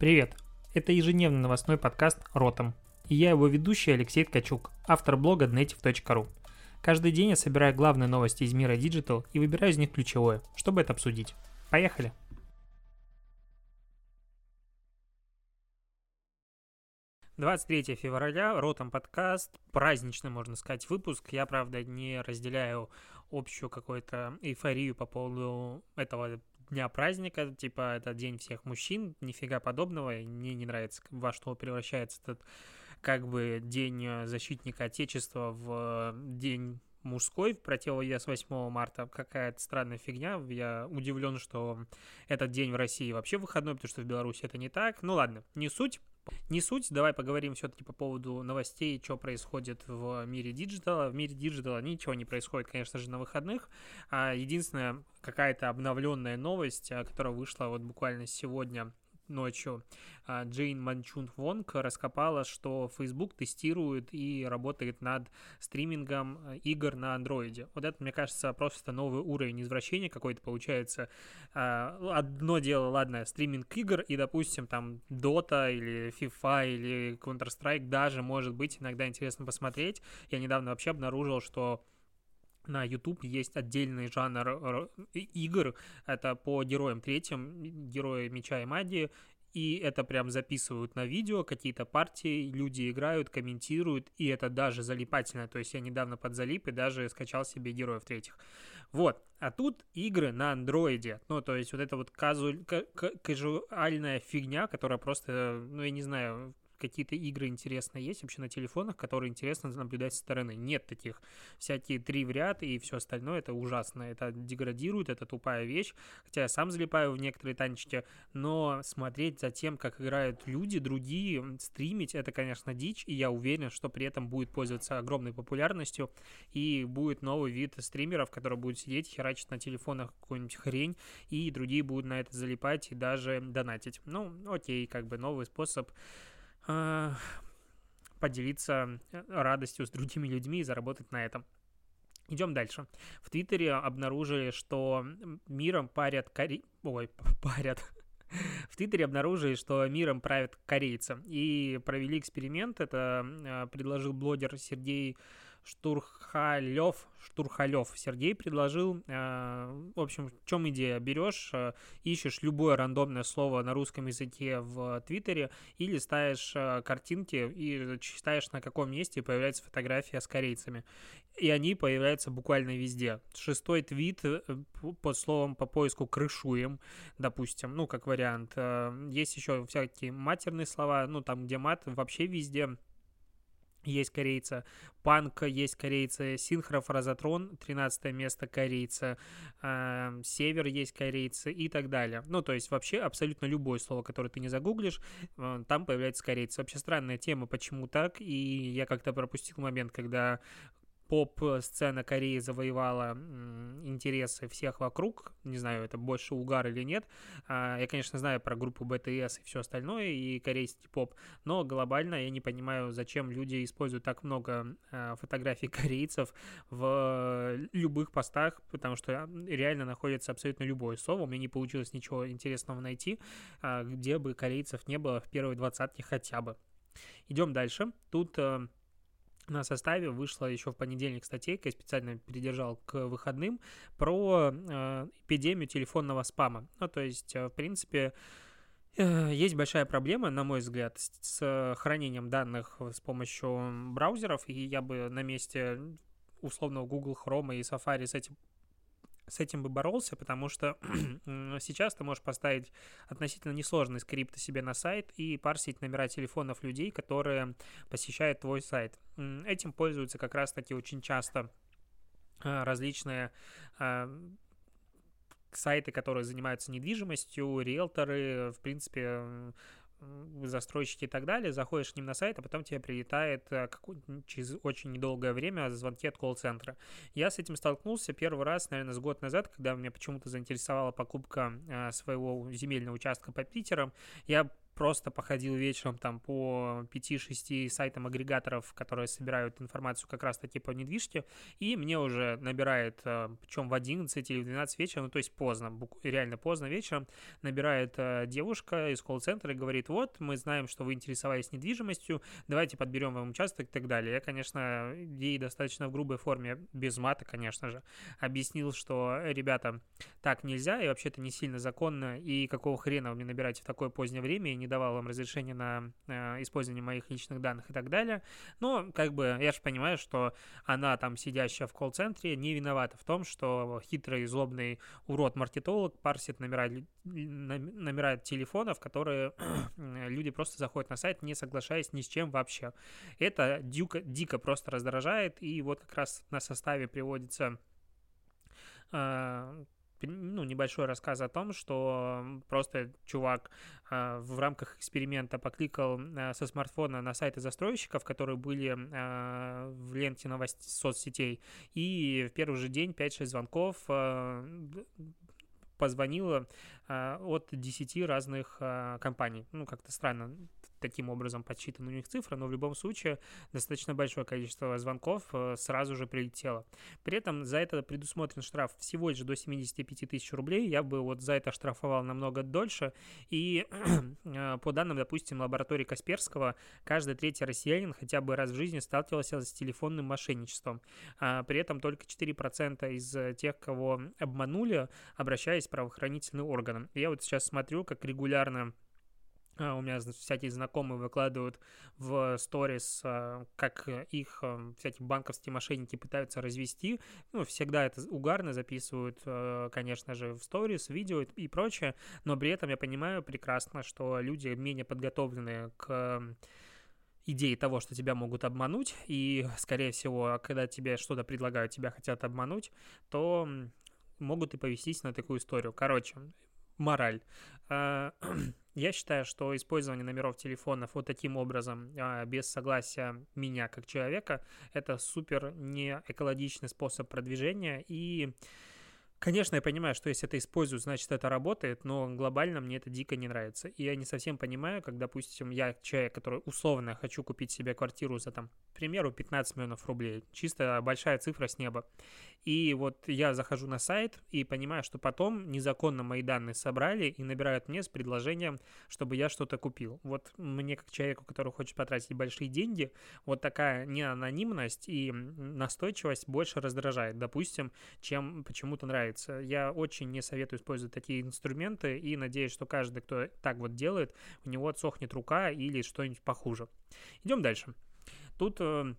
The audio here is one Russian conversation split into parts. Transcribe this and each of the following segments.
Привет! Это ежедневный новостной подкаст «Ротом». И я его ведущий Алексей Ткачук, автор блога Dnetiv.ru. Каждый день я собираю главные новости из мира Digital и выбираю из них ключевое, чтобы это обсудить. Поехали! Двадцать третье февраля, Ротом подкаст, праздничный, можно сказать, выпуск. Я, правда, не разделяю общую какую-то эйфорию по поводу этого дня праздника, типа это день всех мужчин, нифига подобного, мне не нравится, во что превращается этот как бы день э, защитника Отечества в э, день мужской в противовес 8 марта. Какая-то странная фигня. Я удивлен, что этот день в России вообще выходной, потому что в Беларуси это не так. Ну ладно, не суть. Не суть, давай поговорим все-таки по поводу новостей, что происходит в мире digital а. В мире digital а ничего не происходит, конечно же, на выходных. А единственная какая-то обновленная новость, а, которая вышла вот буквально сегодня ночью а, Джейн Манчун Вонг раскопала, что Facebook тестирует и работает над стримингом э, игр на андроиде. Вот это, мне кажется, просто новый уровень извращения какой-то получается. А, одно дело, ладно, стриминг игр и, допустим, там Dota или FIFA или Counter-Strike даже может быть иногда интересно посмотреть. Я недавно вообще обнаружил, что на YouTube есть отдельный жанр игр, это по героям третьим, герои Меча и Магии, и это прям записывают на видео, какие-то партии, люди играют, комментируют, и это даже залипательно, то есть я недавно подзалип и даже скачал себе героев третьих. Вот, а тут игры на андроиде, ну, то есть вот это вот казу... казуальная фигня, которая просто, ну, я не знаю, какие-то игры интересные есть вообще на телефонах, которые интересно наблюдать со стороны. Нет таких. Всякие три в ряд и все остальное, это ужасно. Это деградирует, это тупая вещь. Хотя я сам залипаю в некоторые танчики, но смотреть за тем, как играют люди, другие, стримить, это, конечно, дичь, и я уверен, что при этом будет пользоваться огромной популярностью, и будет новый вид стримеров, которые будут сидеть, херачить на телефонах какую-нибудь хрень, и другие будут на это залипать и даже донатить. Ну, окей, как бы новый способ поделиться э, радостью с другими людьми и заработать на этом. Идем дальше. В Твиттере обнаружили, что миром парят кори... Ой, парят. В Твиттере обнаружили, что миром правят корейцы. И провели эксперимент. Это э, предложил блогер Сергей Штурхалев, Штурхалев Сергей предложил, э, в общем, в чем идея? Берешь, э, ищешь любое рандомное слово на русском языке в Твиттере и листаешь э, картинки и читаешь, на каком месте появляется фотография с корейцами. И они появляются буквально везде. Шестой твит под словом по поиску «крышуем», допустим, ну, как вариант. Есть еще всякие матерные слова, ну, там, где мат вообще везде есть корейца, Панк есть корейцы, Синхров, Розатрон, 13 место корейца, э, Север есть корейцы и так далее. Ну, то есть вообще абсолютно любое слово, которое ты не загуглишь, э, там появляется корейцы. Вообще странная тема, почему так, и я как-то пропустил момент, когда поп-сцена Кореи завоевала интересы всех вокруг. Не знаю, это больше угар или нет. А, я, конечно, знаю про группу BTS и все остальное, и корейский поп, но глобально я не понимаю, зачем люди используют так много а, фотографий корейцев в любых постах, потому что реально находится абсолютно любое слово. У меня не получилось ничего интересного найти, а, где бы корейцев не было в первой двадцатке хотя бы. Идем дальше. Тут э, на составе вышла еще в понедельник статейка, я специально передержал к выходным, про э, эпидемию телефонного спама. Ну, то есть, э, в принципе, э, есть большая проблема, на мой взгляд, с, с хранением данных с помощью браузеров, и я бы на месте условного Google Chrome и Safari с этим с этим бы боролся, потому что сейчас ты можешь поставить относительно несложный скрипт себе на сайт и парсить номера телефонов людей, которые посещают твой сайт. Этим пользуются как раз-таки очень часто а, различные а, сайты, которые занимаются недвижимостью, риэлторы, в принципе, застройщики и так далее, заходишь к ним на сайт, а потом тебе прилетает э, через очень недолгое время звонки от колл-центра. Я с этим столкнулся первый раз, наверное, с год назад, когда меня почему-то заинтересовала покупка э, своего земельного участка по Питерам. Я просто походил вечером там по 5-6 сайтам агрегаторов, которые собирают информацию как раз-таки по недвижке, и мне уже набирает, э, причем в 11 или в 12 вечера, ну то есть поздно, реально поздно вечером, набирает э, девушка из колл-центра и говорит, вот, мы знаем, что вы интересовались недвижимостью, давайте подберем вам участок и так далее. Я, конечно, ей достаточно в грубой форме, без мата, конечно же, объяснил, что, ребята, так нельзя, и вообще-то не сильно законно, и какого хрена вы мне набираете в такое позднее время, и не давал вам разрешения на э, использование моих личных данных и так далее. Но, как бы, я же понимаю, что она там, сидящая в колл-центре, не виновата в том, что хитрый, злобный урод-маркетолог парсит номера, номера телефонов, которые люди просто заходят на сайт, не соглашаясь ни с чем вообще. Это дико, дико просто раздражает, и вот как раз на составе приводится э, ну, небольшой рассказ о том, что просто чувак э, в рамках эксперимента покликал э, со смартфона на сайты застройщиков, которые были э, в ленте новостей соцсетей, и в первый же день 5-6 звонков позвонило от 10 разных компаний. Ну, как-то странно таким образом подсчитаны у них цифры, но в любом случае достаточно большое количество звонков э, сразу же прилетело. При этом за это предусмотрен штраф всего лишь до 75 тысяч рублей. Я бы вот за это штрафовал намного дольше. И э, по данным, допустим, лаборатории Касперского, каждый третий россиянин хотя бы раз в жизни сталкивался с телефонным мошенничеством. А при этом только 4% из тех, кого обманули, обращаясь в правоохранительные органы. Я вот сейчас смотрю, как регулярно у меня всякие знакомые выкладывают в сторис, а, как их а, всякие банковские мошенники пытаются развести. Ну, всегда это угарно записывают, конечно же, в сторис, видео и прочее, но при этом я понимаю прекрасно, что люди менее подготовленные к идеи того, что тебя могут обмануть, и, скорее всего, когда тебе что-то предлагают, тебя хотят обмануть, то могут и повестись на такую историю. Короче, мораль. Я считаю, что использование номеров телефонов вот таким образом, а, без согласия меня как человека, это супер не экологичный способ продвижения. И Конечно, я понимаю, что если это используют, значит это работает, но глобально мне это дико не нравится. И я не совсем понимаю, как, допустим, я человек, который условно хочу купить себе квартиру за, там, к примеру, 15 миллионов рублей. Чисто большая цифра с неба. И вот я захожу на сайт и понимаю, что потом незаконно мои данные собрали и набирают мне с предложением, чтобы я что-то купил. Вот мне, как человеку, который хочет потратить большие деньги, вот такая неанонимность и настойчивость больше раздражает, допустим, чем почему-то нравится. Я очень не советую использовать такие инструменты и надеюсь, что каждый, кто так вот делает, у него отсохнет рука или что-нибудь похуже. Идем дальше. Тут э,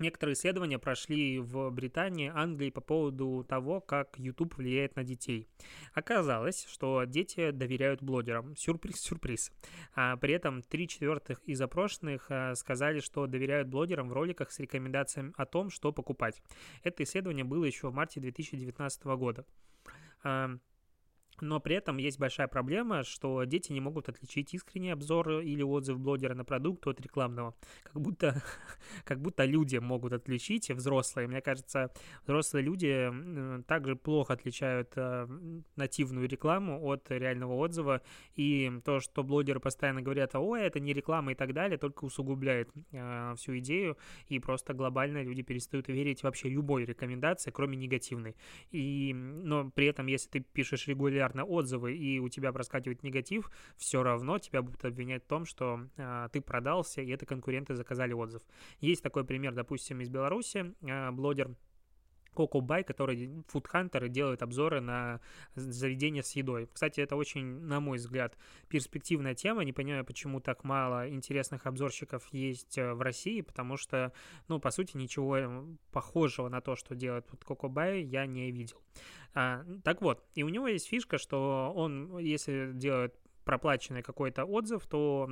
Некоторые исследования прошли в Британии, Англии по поводу того, как YouTube влияет на детей. Оказалось, что дети доверяют блогерам. Сюрприз-сюрприз. А при этом три четвертых из опрошенных а, сказали, что доверяют блогерам в роликах с рекомендациями о том, что покупать. Это исследование было еще в марте 2019 года. Но при этом есть большая проблема, что дети не могут отличить искренний обзор или отзыв блогера на продукт от рекламного. Как будто, как будто люди могут отличить, взрослые. Мне кажется, взрослые люди также плохо отличают э, нативную рекламу от реального отзыва. И то, что блогеры постоянно говорят, ой, это не реклама и так далее, только усугубляет э, всю идею. И просто глобально люди перестают верить вообще любой рекомендации, кроме негативной. И, но при этом, если ты пишешь регулярно регулярно отзывы, и у тебя проскакивает негатив, все равно тебя будут обвинять в том, что э, ты продался, и это конкуренты заказали отзыв. Есть такой пример, допустим, из Беларуси, э, блогер Коко Бай, который Food Hunter делает обзоры на заведения с едой. Кстати, это очень, на мой взгляд, перспективная тема. Не понимаю, почему так мало интересных обзорщиков есть э, в России, потому что, ну, по сути, ничего э, похожего на то, что делает вот Коко Бай, я не видел. А, так вот, и у него есть фишка, что он, если делает проплаченный какой-то отзыв, то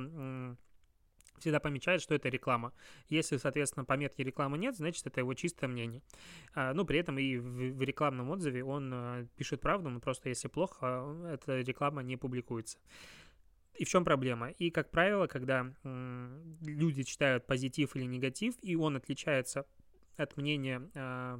всегда помечает, что это реклама. Если, соответственно, пометки рекламы нет, значит, это его чистое мнение. А, ну, при этом и в, рекламном отзыве он а, пишет правду, но просто если плохо, эта реклама не публикуется. И в чем проблема? И, как правило, когда люди читают позитив или негатив, и он отличается от мнения э,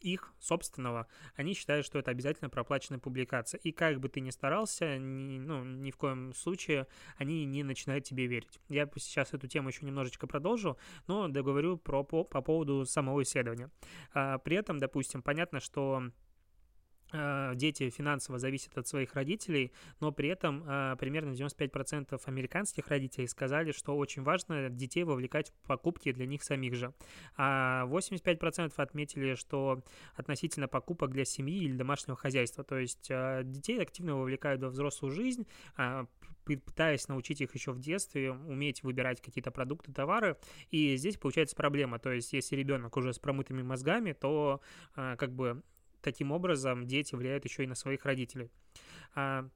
их собственного, они считают, что это обязательно проплаченная публикация. И как бы ты ни старался, ни, ну, ни в коем случае они не начинают тебе верить. Я сейчас эту тему еще немножечко продолжу, но договорю про, по, по поводу самого исследования. А, при этом, допустим, понятно, что дети финансово зависят от своих родителей, но при этом э, примерно 95% американских родителей сказали, что очень важно детей вовлекать в покупки для них самих же. А 85% отметили, что относительно покупок для семьи или домашнего хозяйства. То есть э, детей активно вовлекают во взрослую жизнь, пытаясь научить их еще в детстве уметь выбирать какие-то продукты, товары. И здесь получается проблема. То есть если ребенок уже с промытыми мозгами, то как бы таким образом дети влияют еще и на своих родителей. А,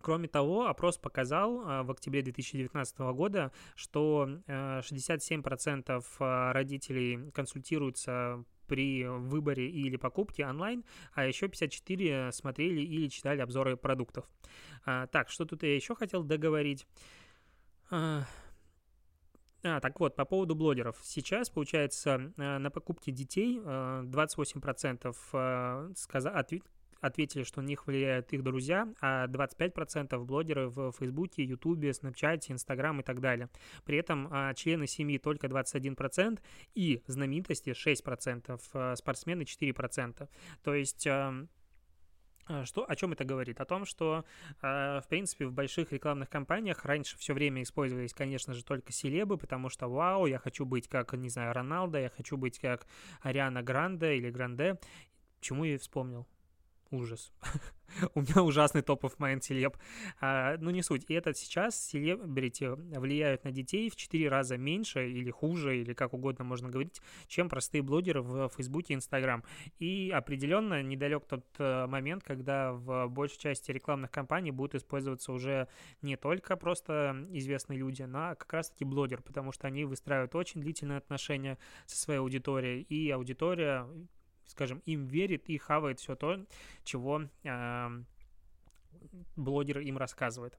кроме того, опрос показал а, в октябре 2019 года, что 67% э, а, родителей консультируются при выборе или покупке онлайн, а еще 54 смотрели или читали обзоры продуктов. Так, что тут я еще хотел договорить? А, так вот, по поводу блогеров. Сейчас, получается, э, на покупки детей 28% э, сказа- ответили, что на них влияют их друзья, а 25% блогеры в Фейсбуке, Ютубе, Снапчате, Инстаграм и так далее. При этом а, члены семьи только 21% и знаменитости 6%, э, спортсмены 4%. То есть эм, что, о чем это говорит? О том, что, э, в принципе, в больших рекламных кампаниях раньше все время использовались, конечно же, только селебы, потому что, вау, я хочу быть как, не знаю, Роналдо, я хочу быть как Ариана Гранде или Гранде. Чему я и вспомнил? Ужас. У меня ужасный топ of mind селеб. А, ну, не суть. И это сейчас селебрити влияют на детей в 4 раза меньше или хуже, или как угодно можно говорить, чем простые блогеры в Фейсбуке и Инстаграм. И определенно недалек тот э, момент, когда в большей части рекламных кампаний будут использоваться уже не только просто известные люди, но как раз-таки блогер, потому что они выстраивают очень длительные отношения со своей аудиторией, и аудитория скажем, им верит и хавает все то, чего э, блогер им рассказывает.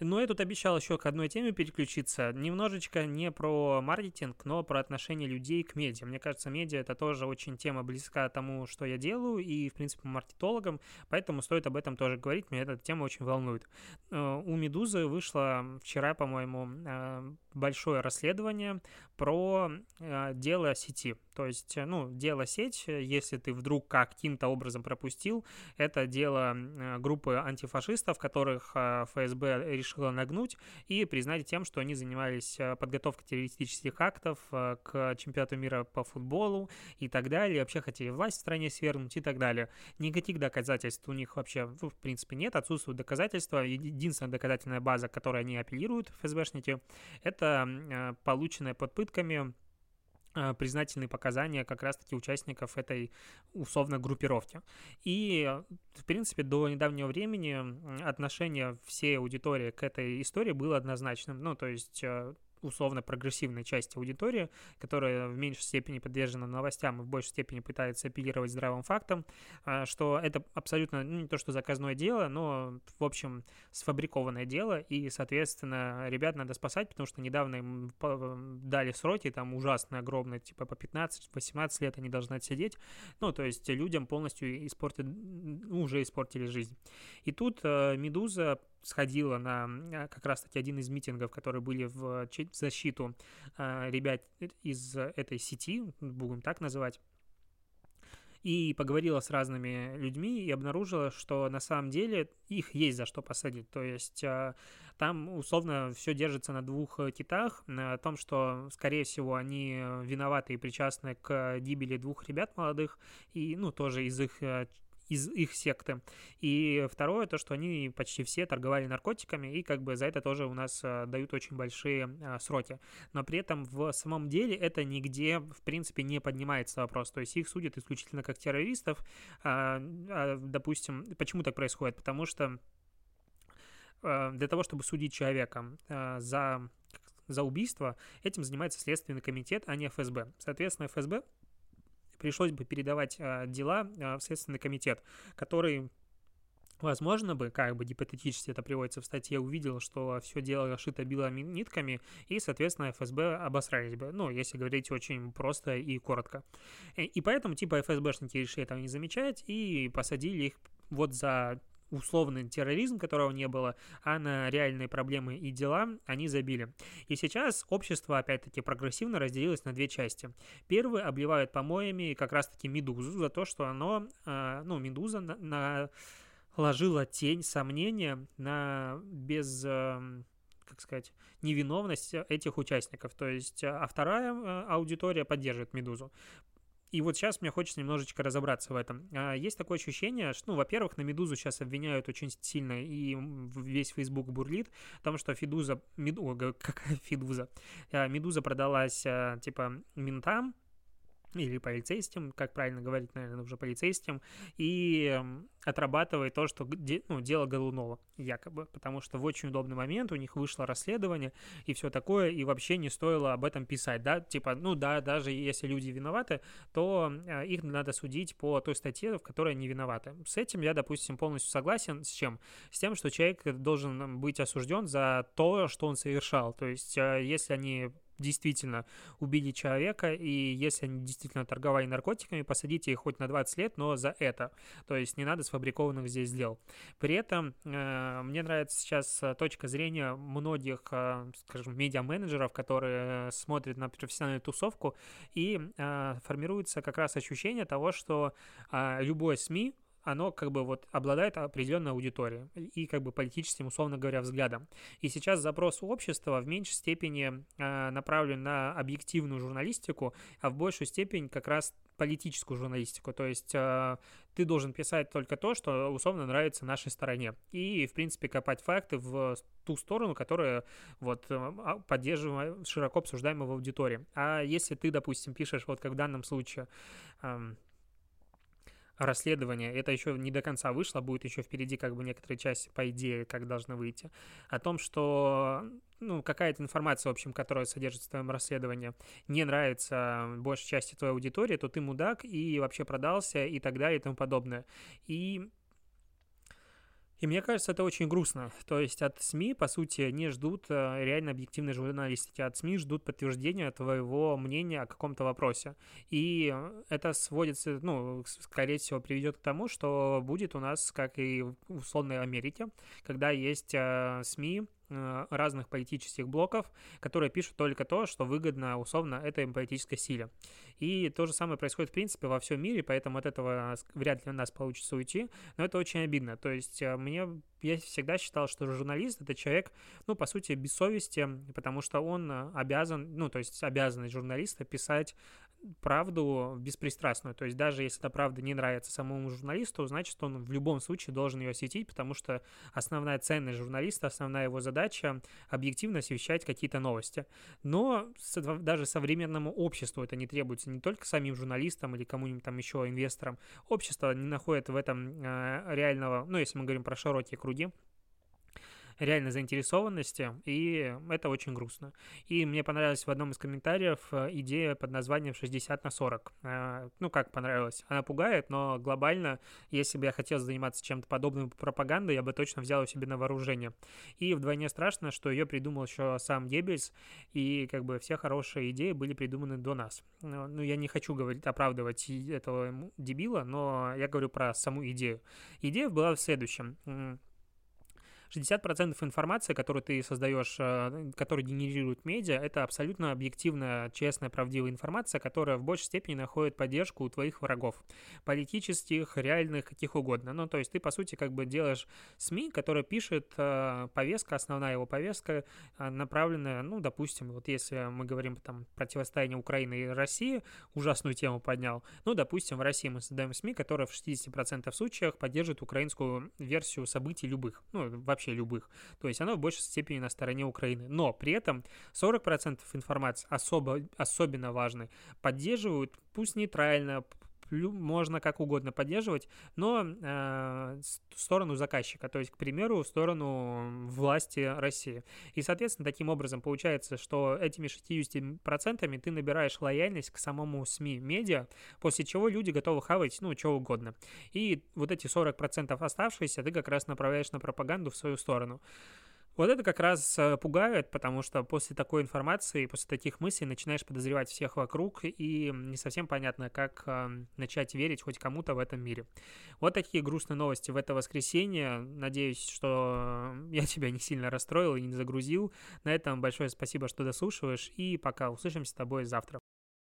Но я тут обещал еще к одной теме переключиться. Немножечко не про маркетинг, но про отношение людей к медиа. Мне кажется, медиа это тоже очень тема близка тому, что я делаю, и, в принципе, маркетологам, поэтому стоит об этом тоже говорить, меня эта тема очень волнует. Э, у «Медузы» вышло вчера, по-моему, э, большое расследование про э, дело сети. То есть, э, ну, дело сеть, если ты вдруг каким-то образом пропустил, это дело э, группы антифашистов, которых э, ФСБ решила нагнуть и признать тем, что они занимались э, подготовкой террористических актов э, к чемпионату мира по футболу и так далее, вообще хотели власть в стране свергнуть и так далее. Никаких доказательств у них вообще, ну, в принципе, нет, отсутствуют доказательства. Единственная доказательная база, которой они апеллируют, ФСБшники, это это э, полученное под пытками э, признательные показания как раз-таки участников этой условно группировки. И, в принципе, до недавнего времени отношение всей аудитории к этой истории было однозначным. Ну, то есть э, условно прогрессивной части аудитории, которая в меньшей степени подвержена новостям и в большей степени пытается апеллировать здравым фактом, а, что это абсолютно ну, не то, что заказное дело, но, в общем, сфабрикованное дело, и, соответственно, ребят надо спасать, потому что недавно им дали сроки, там ужасно огромные, типа по 15-18 лет они должны отсидеть, ну, то есть людям полностью испортили, ну, уже испортили жизнь. И тут э, «Медуза» сходила на э, как раз-таки один из митингов, которые были в защиту э, ребят из этой сети, будем так называть, и поговорила с разными людьми и обнаружила, что на самом деле их есть за что посадить. То есть э, там условно все держится на двух китах, на том, что, скорее всего, они виноваты и причастны к гибели двух ребят молодых, и, ну, тоже из их из их секты. И второе, то, что они почти все торговали наркотиками, и как бы за это тоже у нас а, дают очень большие а, сроки. Но при этом в самом деле это нигде, в принципе, не поднимается вопрос. То есть их судят исключительно как террористов. А, а, допустим, почему так происходит? Потому что а, для того, чтобы судить человека за за убийство, этим занимается Следственный комитет, а не ФСБ. Соответственно, ФСБ пришлось бы передавать а, дела а, в Следственный комитет, который Возможно бы, как бы гипотетически это приводится в статье, увидел, что все дело шито белыми нитками, и, соответственно, ФСБ обосрались бы. Ну, если говорить очень просто и коротко. И поэтому, типа, ФСБшники решили этого не замечать и посадили их вот за условный терроризм, которого не было, а на реальные проблемы и дела они забили. И сейчас общество, опять-таки, прогрессивно разделилось на две части. Первые обливают помоями как раз-таки Медузу за то, что оно, э, ну, Медуза на, на ложила тень сомнения на без эм, как сказать, невиновность этих участников. То есть, а вторая э, аудитория поддерживает «Медузу». И вот сейчас мне хочется немножечко разобраться в этом. А, есть такое ощущение, что, ну, во-первых, на Медузу сейчас обвиняют очень сильно, и весь Facebook бурлит, потому что Федуза, Меду, какая Федуза? А, Медуза продалась, а, типа, ментам, или полицейским, как правильно говорить, наверное, уже полицейским, и эм, отрабатывает то, что ну, дело Голунова, якобы, потому что в очень удобный момент у них вышло расследование и все такое, и вообще не стоило об этом писать, да, типа, ну да, даже если люди виноваты, то э, их надо судить по той статье, в которой они виноваты. С этим я, допустим, полностью согласен, с чем? С тем, что человек должен быть осужден за то, что он совершал, то есть э, если они действительно убили человека, и если они действительно торговали наркотиками, посадите их хоть на 20 лет, но за это. То есть не надо сфабрикованных здесь дел. При этом э, мне нравится сейчас э, точка зрения многих, э, скажем, медиа-менеджеров, которые смотрят на профессиональную тусовку, и э, формируется как раз ощущение того, что э, любой СМИ, оно как бы вот обладает определенной аудиторией и как бы политическим, условно говоря, взглядом. И сейчас запрос общества в меньшей степени э, направлен на объективную журналистику, а в большую степень как раз политическую журналистику. То есть э, ты должен писать только то, что условно нравится нашей стороне. И, в принципе, копать факты в ту сторону, которая вот а, поддерживаема, широко обсуждаема в аудитории. А если ты, допустим, пишешь, вот как в данном случае, э, расследование, это еще не до конца вышло, будет еще впереди как бы некоторые части, по идее, как должны выйти, о том, что ну, какая-то информация, в общем, которая содержится в твоем расследовании, не нравится большей части твоей аудитории, то ты мудак и вообще продался и так далее и тому подобное. И и мне кажется, это очень грустно. То есть от СМИ, по сути, не ждут э, реально объективной журналистики. От СМИ ждут подтверждения твоего мнения о каком-то вопросе. И это сводится, ну, скорее всего, приведет к тому, что будет у нас, как и в условной Америке, когда есть э, СМИ, Э, разных политических блоков, которые пишут только то, что выгодно, условно, этой политической силе. И то же самое происходит, в принципе, во всем мире, поэтому от этого вряд ли у нас получится уйти, но это очень обидно. То есть э, мне, я всегда считал, что журналист — это человек, ну, по сути, без совести, потому что он обязан, ну, то есть обязанность журналиста писать правду беспристрастную. То есть даже если эта правда не нравится самому журналисту, значит, он в любом случае должен ее осветить, потому что основная ценность журналиста, основная его задача — объективно освещать какие-то новости. Но даже современному обществу это не требуется, не только самим журналистам или кому-нибудь там еще инвесторам. Общество не находит в этом э, реального, ну, если мы говорим про широкие круги, реальной заинтересованности, и это очень грустно. И мне понравилась в одном из комментариев э, идея под названием 60 на 40. Э, ну, как понравилось? Она пугает, но глобально, если бы я хотел заниматься чем-то подобным пропагандой, я бы точно взял ее себе на вооружение. И вдвойне страшно, что ее придумал еще сам Геббельс, и как бы все хорошие идеи были придуманы до нас. Ну, я не хочу говорить, оправдывать этого дебила, но я говорю про саму идею. Идея была в следующем 60% информации, которую ты создаешь, э, которую генерирует медиа, это абсолютно объективная, честная, правдивая информация, которая в большей степени находит поддержку у твоих врагов. Политических, реальных, каких угодно. Ну, то есть ты, по сути, как бы делаешь СМИ, которая пишет э, повестка, основная его повестка, э, направленная, ну, допустим, вот если мы говорим там противостояние Украины и России, ужасную тему поднял, ну, допустим, в России мы создаем СМИ, которая в 60% случаях поддерживает украинскую версию событий любых, ну, вообще вообще любых. То есть оно в большей степени на стороне Украины. Но при этом 40% информации особо, особенно важной поддерживают, пусть нейтрально, можно как угодно поддерживать, но э, сторону заказчика, то есть, к примеру, сторону власти России. И, соответственно, таким образом получается, что этими 60% ты набираешь лояльность к самому СМИ, медиа, после чего люди готовы хавать, ну, что угодно. И вот эти 40% оставшиеся ты как раз направляешь на пропаганду в свою сторону. Вот это как раз э, пугает, потому что после такой информации, после таких мыслей начинаешь подозревать всех вокруг, и не совсем понятно, как э, начать верить хоть кому-то в этом мире. Вот такие грустные новости в это воскресенье. Надеюсь, что я тебя не сильно расстроил и не загрузил. На этом большое спасибо, что дослушиваешь, и пока. Услышимся с тобой завтра.